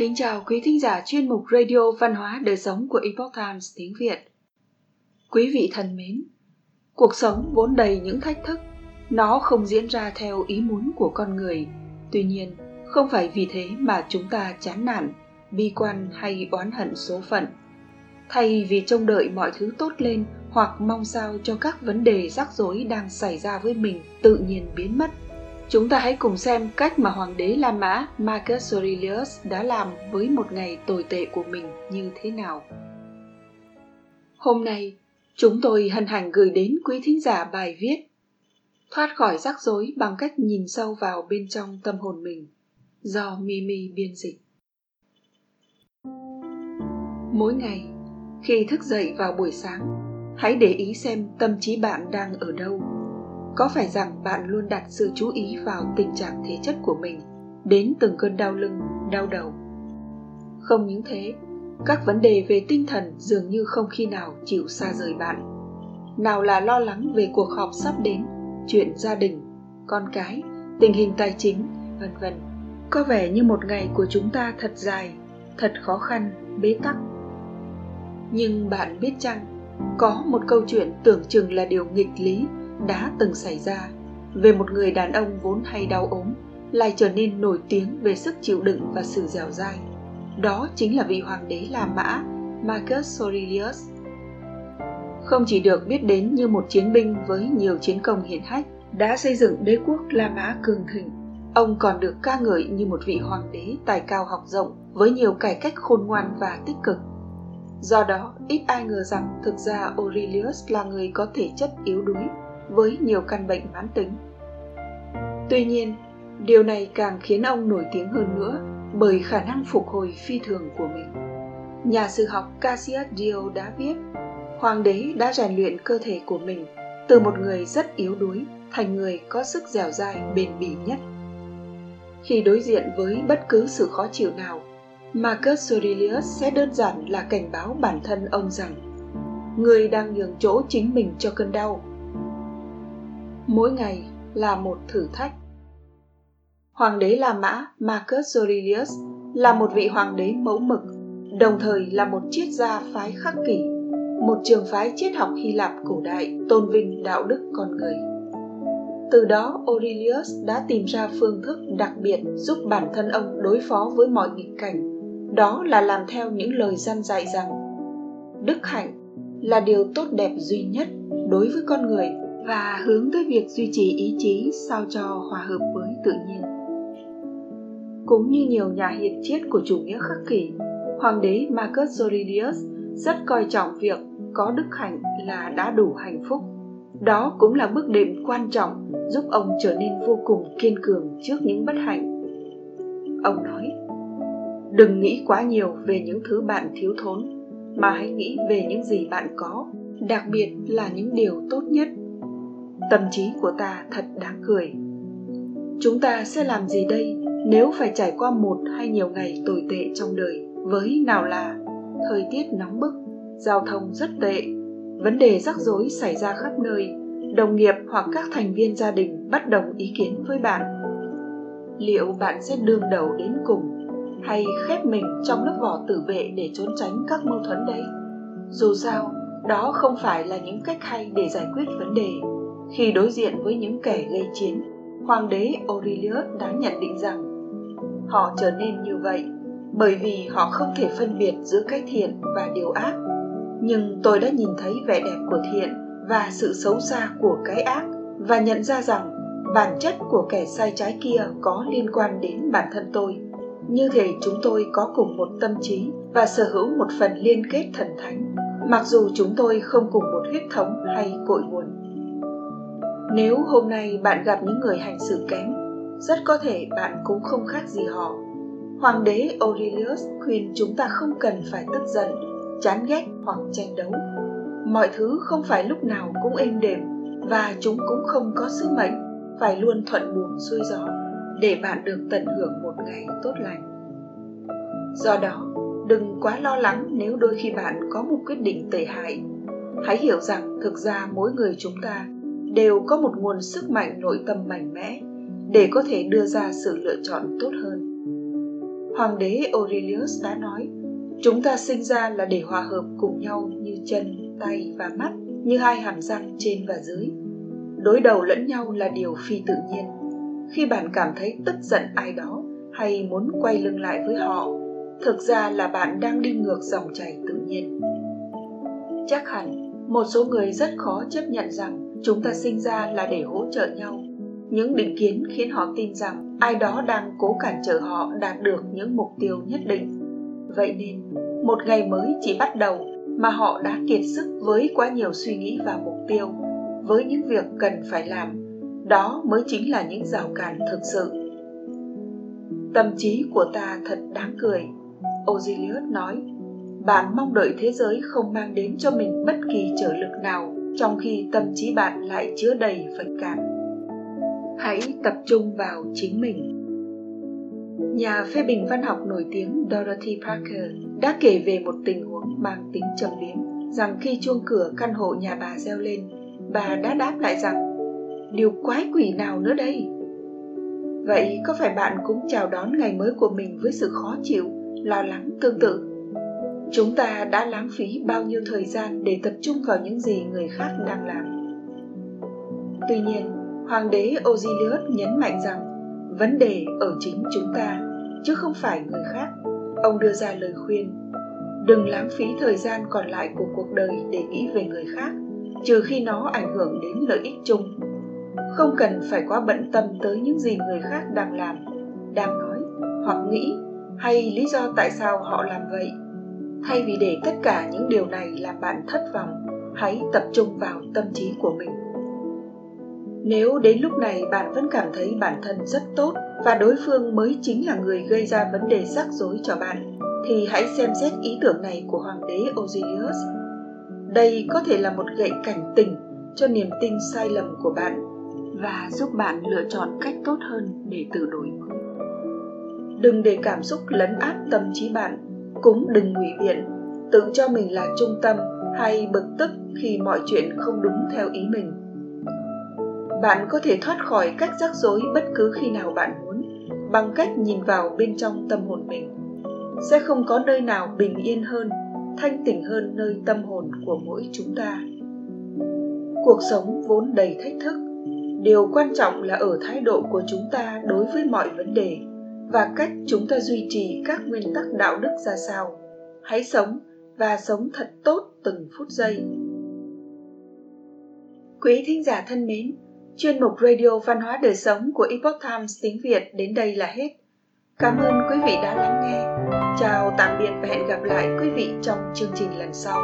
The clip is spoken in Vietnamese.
Kính chào quý thính giả chuyên mục Radio Văn hóa Đời sống của Epoch Times tiếng Việt. Quý vị thân mến, cuộc sống vốn đầy những thách thức, nó không diễn ra theo ý muốn của con người. Tuy nhiên, không phải vì thế mà chúng ta chán nản, bi quan hay oán hận số phận. Thay vì trông đợi mọi thứ tốt lên hoặc mong sao cho các vấn đề rắc rối đang xảy ra với mình tự nhiên biến mất – Chúng ta hãy cùng xem cách mà Hoàng đế La Mã Marcus Aurelius đã làm với một ngày tồi tệ của mình như thế nào. Hôm nay, chúng tôi hân hạnh gửi đến quý thính giả bài viết Thoát khỏi rắc rối bằng cách nhìn sâu vào bên trong tâm hồn mình do Mimi biên dịch. Mỗi ngày, khi thức dậy vào buổi sáng, hãy để ý xem tâm trí bạn đang ở đâu có phải rằng bạn luôn đặt sự chú ý vào tình trạng thể chất của mình đến từng cơn đau lưng, đau đầu? Không những thế, các vấn đề về tinh thần dường như không khi nào chịu xa rời bạn. Nào là lo lắng về cuộc họp sắp đến, chuyện gia đình, con cái, tình hình tài chính, vân vân. Có vẻ như một ngày của chúng ta thật dài, thật khó khăn, bế tắc. Nhưng bạn biết chăng, có một câu chuyện tưởng chừng là điều nghịch lý đã từng xảy ra về một người đàn ông vốn hay đau ốm lại trở nên nổi tiếng về sức chịu đựng và sự dẻo dai. Đó chính là vị hoàng đế La Mã, Marcus Aurelius. Không chỉ được biết đến như một chiến binh với nhiều chiến công hiển hách, đã xây dựng đế quốc La Mã cường thịnh, ông còn được ca ngợi như một vị hoàng đế tài cao học rộng với nhiều cải cách khôn ngoan và tích cực. Do đó, ít ai ngờ rằng thực ra Aurelius là người có thể chất yếu đuối với nhiều căn bệnh mãn tính. Tuy nhiên, điều này càng khiến ông nổi tiếng hơn nữa bởi khả năng phục hồi phi thường của mình. Nhà sử học Cassius Dio đã viết, Hoàng đế đã rèn luyện cơ thể của mình từ một người rất yếu đuối thành người có sức dẻo dai bền bỉ nhất. Khi đối diện với bất cứ sự khó chịu nào, Marcus Aurelius sẽ đơn giản là cảnh báo bản thân ông rằng người đang nhường chỗ chính mình cho cơn đau mỗi ngày là một thử thách. Hoàng đế La Mã Marcus Aurelius là một vị hoàng đế mẫu mực, đồng thời là một triết gia phái khắc kỷ, một trường phái triết học Hy Lạp cổ đại tôn vinh đạo đức con người. Từ đó, Aurelius đã tìm ra phương thức đặc biệt giúp bản thân ông đối phó với mọi nghịch cảnh. Đó là làm theo những lời dân dạy rằng đức hạnh là điều tốt đẹp duy nhất đối với con người và hướng tới việc duy trì ý chí sao cho hòa hợp với tự nhiên. Cũng như nhiều nhà hiền triết của chủ nghĩa khắc kỷ, Hoàng đế Marcus Aurelius rất coi trọng việc có đức hạnh là đã đủ hạnh phúc. Đó cũng là bước đệm quan trọng giúp ông trở nên vô cùng kiên cường trước những bất hạnh. Ông nói, đừng nghĩ quá nhiều về những thứ bạn thiếu thốn, mà hãy nghĩ về những gì bạn có, đặc biệt là những điều tốt nhất tâm trí của ta thật đáng cười. Chúng ta sẽ làm gì đây nếu phải trải qua một hay nhiều ngày tồi tệ trong đời? Với nào là thời tiết nóng bức, giao thông rất tệ, vấn đề rắc rối xảy ra khắp nơi, đồng nghiệp hoặc các thành viên gia đình bất đồng ý kiến với bạn? Liệu bạn sẽ đương đầu đến cùng hay khép mình trong lớp vỏ tử vệ để trốn tránh các mâu thuẫn đấy? Dù sao, đó không phải là những cách hay để giải quyết vấn đề khi đối diện với những kẻ gây chiến, hoàng đế Aurelius đã nhận định rằng họ trở nên như vậy bởi vì họ không thể phân biệt giữa cái thiện và điều ác. Nhưng tôi đã nhìn thấy vẻ đẹp của thiện và sự xấu xa của cái ác và nhận ra rằng bản chất của kẻ sai trái kia có liên quan đến bản thân tôi. Như thể chúng tôi có cùng một tâm trí và sở hữu một phần liên kết thần thánh, mặc dù chúng tôi không cùng một huyết thống hay cội nguồn. Nếu hôm nay bạn gặp những người hành xử kém, rất có thể bạn cũng không khác gì họ. Hoàng đế Aurelius khuyên chúng ta không cần phải tức giận, chán ghét hoặc tranh đấu. Mọi thứ không phải lúc nào cũng êm đềm và chúng cũng không có sứ mệnh phải luôn thuận buồm xuôi gió để bạn được tận hưởng một ngày tốt lành. Do đó, đừng quá lo lắng nếu đôi khi bạn có một quyết định tệ hại. Hãy hiểu rằng thực ra mỗi người chúng ta đều có một nguồn sức mạnh nội tâm mạnh mẽ để có thể đưa ra sự lựa chọn tốt hơn Hoàng đế Aurelius đã nói, chúng ta sinh ra là để hòa hợp cùng nhau như chân, tay và mắt, như hai hàm răng trên và dưới. Đối đầu lẫn nhau là điều phi tự nhiên. Khi bạn cảm thấy tức giận ai đó hay muốn quay lưng lại với họ, thực ra là bạn đang đi ngược dòng chảy tự nhiên. Chắc hẳn một số người rất khó chấp nhận rằng chúng ta sinh ra là để hỗ trợ nhau. Những định kiến khiến họ tin rằng ai đó đang cố cản trở họ đạt được những mục tiêu nhất định. Vậy nên, một ngày mới chỉ bắt đầu mà họ đã kiệt sức với quá nhiều suy nghĩ và mục tiêu, với những việc cần phải làm. Đó mới chính là những rào cản thực sự. Tâm trí của ta thật đáng cười. Ozilius nói, bạn mong đợi thế giới không mang đến cho mình bất kỳ trở lực nào trong khi tâm trí bạn lại chứa đầy phật cảm. Hãy tập trung vào chính mình. Nhà phê bình văn học nổi tiếng dorothy parker đã kể về một tình huống mang tính trầm biếm, rằng khi chuông cửa căn hộ nhà bà reo lên, bà đã đáp lại rằng, điều quái quỷ nào nữa đây? Vậy có phải bạn cũng chào đón ngày mới của mình với sự khó chịu, lo lắng, tương tự? Chúng ta đã lãng phí bao nhiêu thời gian để tập trung vào những gì người khác đang làm? Tuy nhiên, hoàng đế Ozilius nhấn mạnh rằng, vấn đề ở chính chúng ta, chứ không phải người khác. Ông đưa ra lời khuyên, đừng lãng phí thời gian còn lại của cuộc đời để nghĩ về người khác, trừ khi nó ảnh hưởng đến lợi ích chung. Không cần phải quá bận tâm tới những gì người khác đang làm, đang nói hoặc nghĩ, hay lý do tại sao họ làm vậy thay vì để tất cả những điều này làm bạn thất vọng hãy tập trung vào tâm trí của mình nếu đến lúc này bạn vẫn cảm thấy bản thân rất tốt và đối phương mới chính là người gây ra vấn đề rắc rối cho bạn thì hãy xem xét ý tưởng này của hoàng đế Ozilius. Đây có thể là một gậy cảnh tỉnh cho niềm tin sai lầm của bạn và giúp bạn lựa chọn cách tốt hơn để tự đổi mới. Đừng để cảm xúc lấn át tâm trí bạn, cũng đừng ngụy biện, tự cho mình là trung tâm hay bực tức khi mọi chuyện không đúng theo ý mình. Bạn có thể thoát khỏi cách rắc rối bất cứ khi nào bạn muốn bằng cách nhìn vào bên trong tâm hồn mình. Sẽ không có nơi nào bình yên hơn thanh tỉnh hơn nơi tâm hồn của mỗi chúng ta. Cuộc sống vốn đầy thách thức. Điều quan trọng là ở thái độ của chúng ta đối với mọi vấn đề và cách chúng ta duy trì các nguyên tắc đạo đức ra sao hãy sống và sống thật tốt từng phút giây quý thính giả thân mến, Chuyên mục Radio Văn hóa Đời Sống của Epoch Times tiếng Việt đến đây là hết. Cảm ơn quý vị đã lắng nghe. Chào tạm biệt và hẹn gặp lại quý vị trong chương trình lần sau.